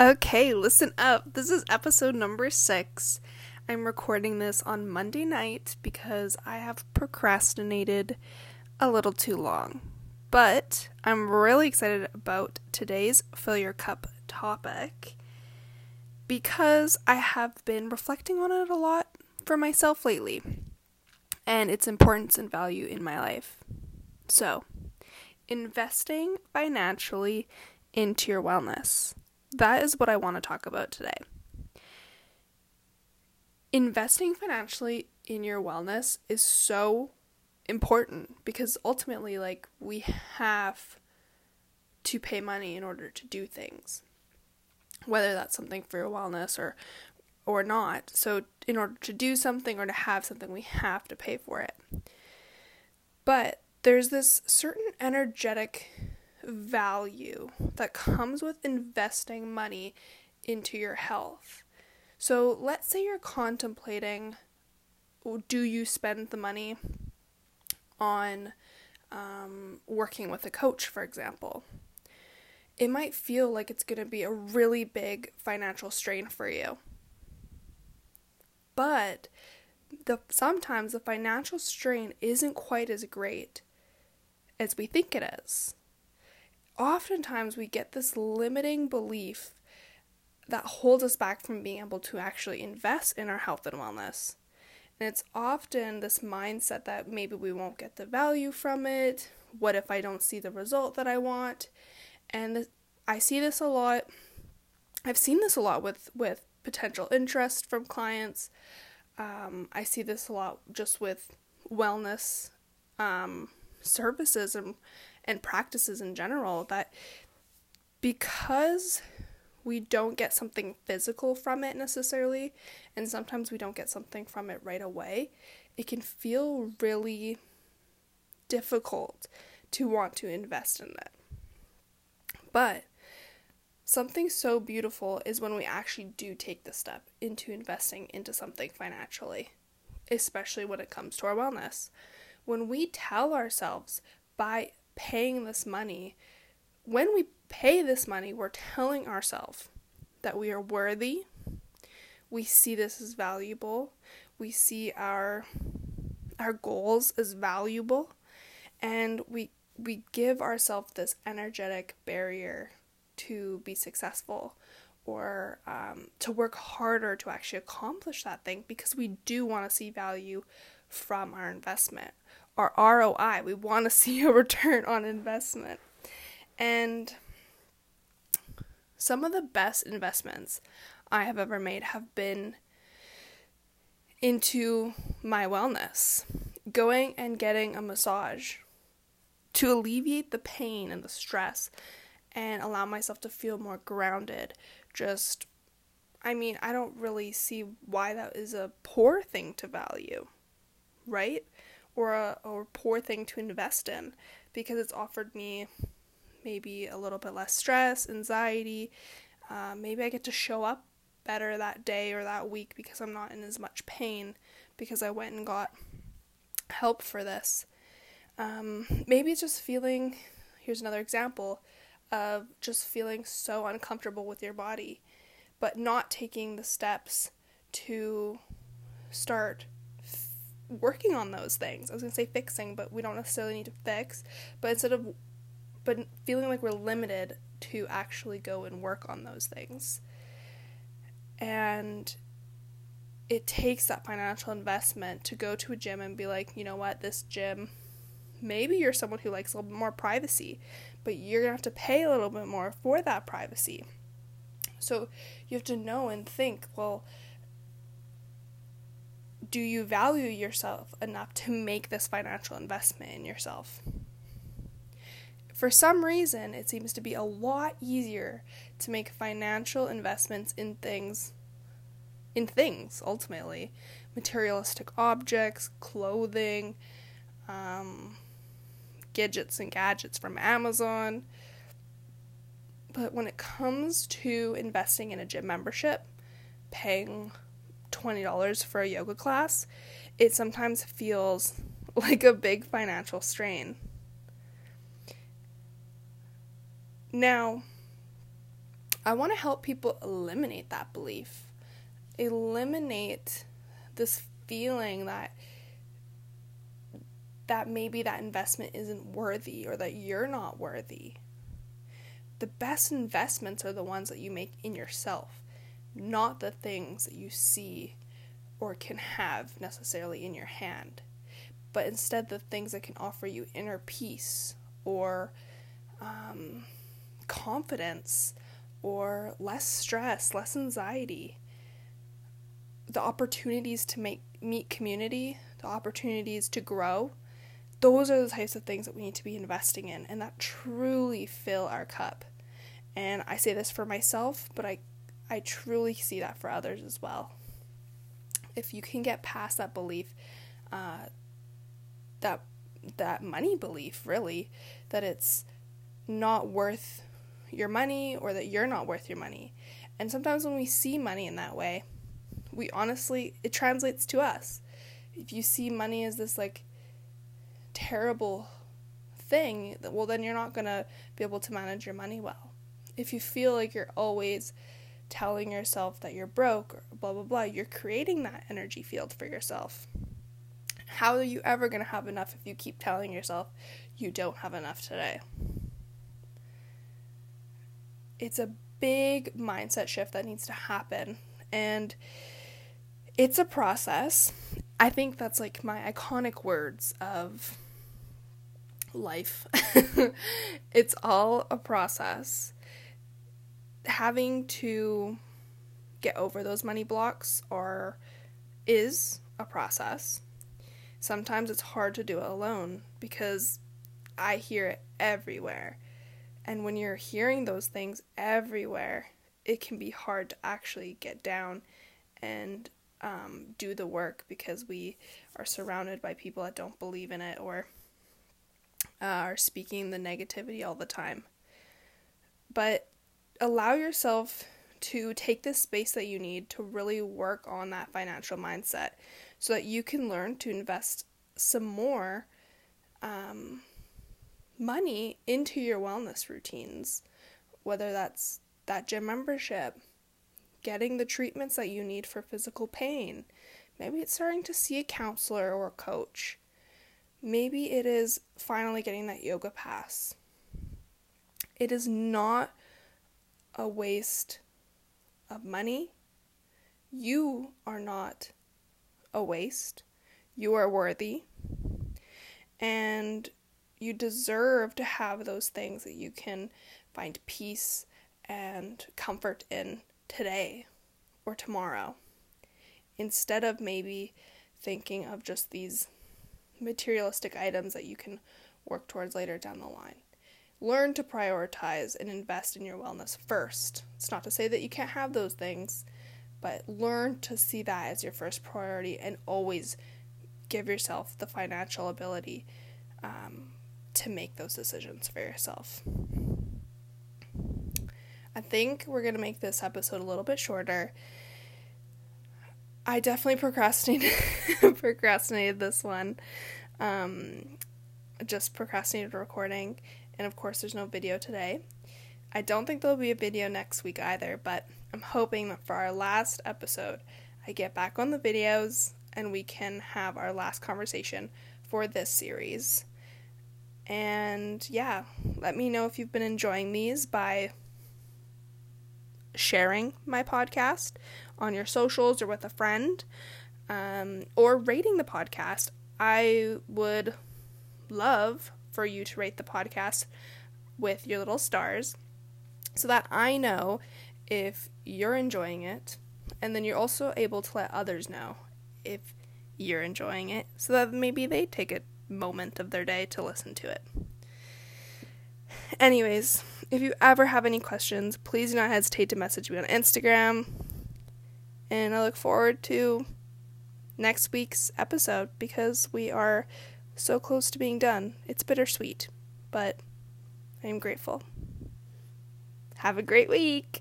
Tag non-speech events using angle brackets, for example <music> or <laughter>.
Okay, listen up. This is episode number six. I'm recording this on Monday night because I have procrastinated a little too long. But I'm really excited about today's Fill Your Cup topic because I have been reflecting on it a lot for myself lately and its importance and value in my life. So, investing financially into your wellness that is what I want to talk about today. Investing financially in your wellness is so important because ultimately, like, we have to pay money in order to do things, whether that's something for your wellness or or not. So, in order to do something or to have something, we have to pay for it. But there's this certain energetic value that comes with investing money into your health. So let's say you're contemplating do you spend the money on um, working with a coach, for example? It might feel like it's going to be a really big financial strain for you. But the sometimes the financial strain isn't quite as great as we think it is oftentimes we get this limiting belief that holds us back from being able to actually invest in our health and wellness. And it's often this mindset that maybe we won't get the value from it. What if I don't see the result that I want? And I see this a lot. I've seen this a lot with, with potential interest from clients. Um, I see this a lot just with wellness um, services and and practices in general that because we don't get something physical from it necessarily, and sometimes we don't get something from it right away, it can feel really difficult to want to invest in it. But something so beautiful is when we actually do take the step into investing into something financially, especially when it comes to our wellness. When we tell ourselves by paying this money, when we pay this money, we're telling ourselves that we are worthy. We see this as valuable. We see our our goals as valuable and we we give ourselves this energetic barrier to be successful or um, to work harder to actually accomplish that thing because we do want to see value from our investment our ROI. We want to <laughs> see a return on investment. And some of the best investments I have ever made have been into my wellness. Going and getting a massage to alleviate the pain and the stress and allow myself to feel more grounded. Just, I mean, I don't really see why that is a poor thing to value, right? Or a or poor thing to invest in because it's offered me maybe a little bit less stress, anxiety. Uh, maybe I get to show up better that day or that week because I'm not in as much pain because I went and got help for this. Um, maybe it's just feeling. Here's another example of just feeling so uncomfortable with your body, but not taking the steps to start working on those things. I was going to say fixing, but we don't necessarily need to fix. But instead of but feeling like we're limited to actually go and work on those things. And it takes that financial investment to go to a gym and be like, you know what, this gym, maybe you're someone who likes a little bit more privacy, but you're to have to pay a little bit more for that privacy. So you have to know and think, well, do you value yourself enough to make this financial investment in yourself? For some reason, it seems to be a lot easier to make financial investments in things in things ultimately materialistic objects, clothing, um, gadgets and gadgets from Amazon. But when it comes to investing in a gym membership, paying $20 for a yoga class, it sometimes feels <laughs> like a big financial strain. Now, I want to help people eliminate that belief. Eliminate this feeling that that maybe that investment isn't worthy or that you're not worthy. The best investments are the ones that you make in yourself, not the things that you see or can have necessarily in your hand, but instead the things that can offer you inner peace or um, confidence or less stress, less anxiety. The opportunities to make meet community, the opportunities to grow, those are the types of things that we need to be investing in and that truly fill our cup. And I say this for myself, but I I truly see that for others as well. If you can get past that belief, uh, that that money belief, really, that it's not worth your money or that you're not worth your money. And sometimes when we see money in that way, we honestly it translates to us. If you see money as this like terrible thing, well, then you're not going to be able to manage your money well. If you feel like you're always telling yourself that you're broke or blah, blah, blah, you're creating that energy field for yourself. How are you ever going to have enough if you keep telling yourself you don't have enough today? It's a big mindset shift that needs to happen. And it's a process. I think that's like my iconic words of life. <laughs> it's all a process. Having to get over those money blocks are is a process. Sometimes it's hard to do it alone because I hear it everywhere. And when you're hearing those things everywhere, it can be hard to actually get down and um, do the work because we are surrounded by people that don't believe in it or uh, are speaking the negativity all the time. But allow yourself to take the space that you need to really work on that financial mindset so that you can learn to invest some more um, money into your wellness routines, whether that's that gym membership, getting the treatments that you need for physical pain. Maybe it's starting to see a counselor or a coach. Maybe it is finally getting that yoga pass. It is not a waste of money. You are not a waste. You are worthy. And you deserve to have those things that you can find peace and comfort in today or tomorrow instead of maybe thinking of just these materialistic items that you can work towards later down the line. Learn to prioritize and invest in your wellness first. It's not to say that you can't have those things, but learn to see that as your first priority and always give yourself the financial ability um, to make those decisions for yourself. I think we're going to make this episode a little bit shorter. I definitely procrastinated <laughs> procrastinated this one. Um, just procrastinated recording, and of course, there's no video today. I don't think there'll be a video next week either, but I'm hoping that for our last episode, I get back on the videos and we can have our last conversation for this series. And yeah, let me know if you've been enjoying these by sharing my podcast on your socials or with a friend, um, or rating the podcast. I would love for you to rate the podcast with your little stars so that I know if you're enjoying it, and then you're also able to let others know if you're enjoying it so that maybe they take a moment of their day to listen to it. Anyways, if you ever have any questions, please do not hesitate to message me on Instagram. And I look forward to next week's episode because we are so close to being done. It's bittersweet, but I am grateful. Have a great week.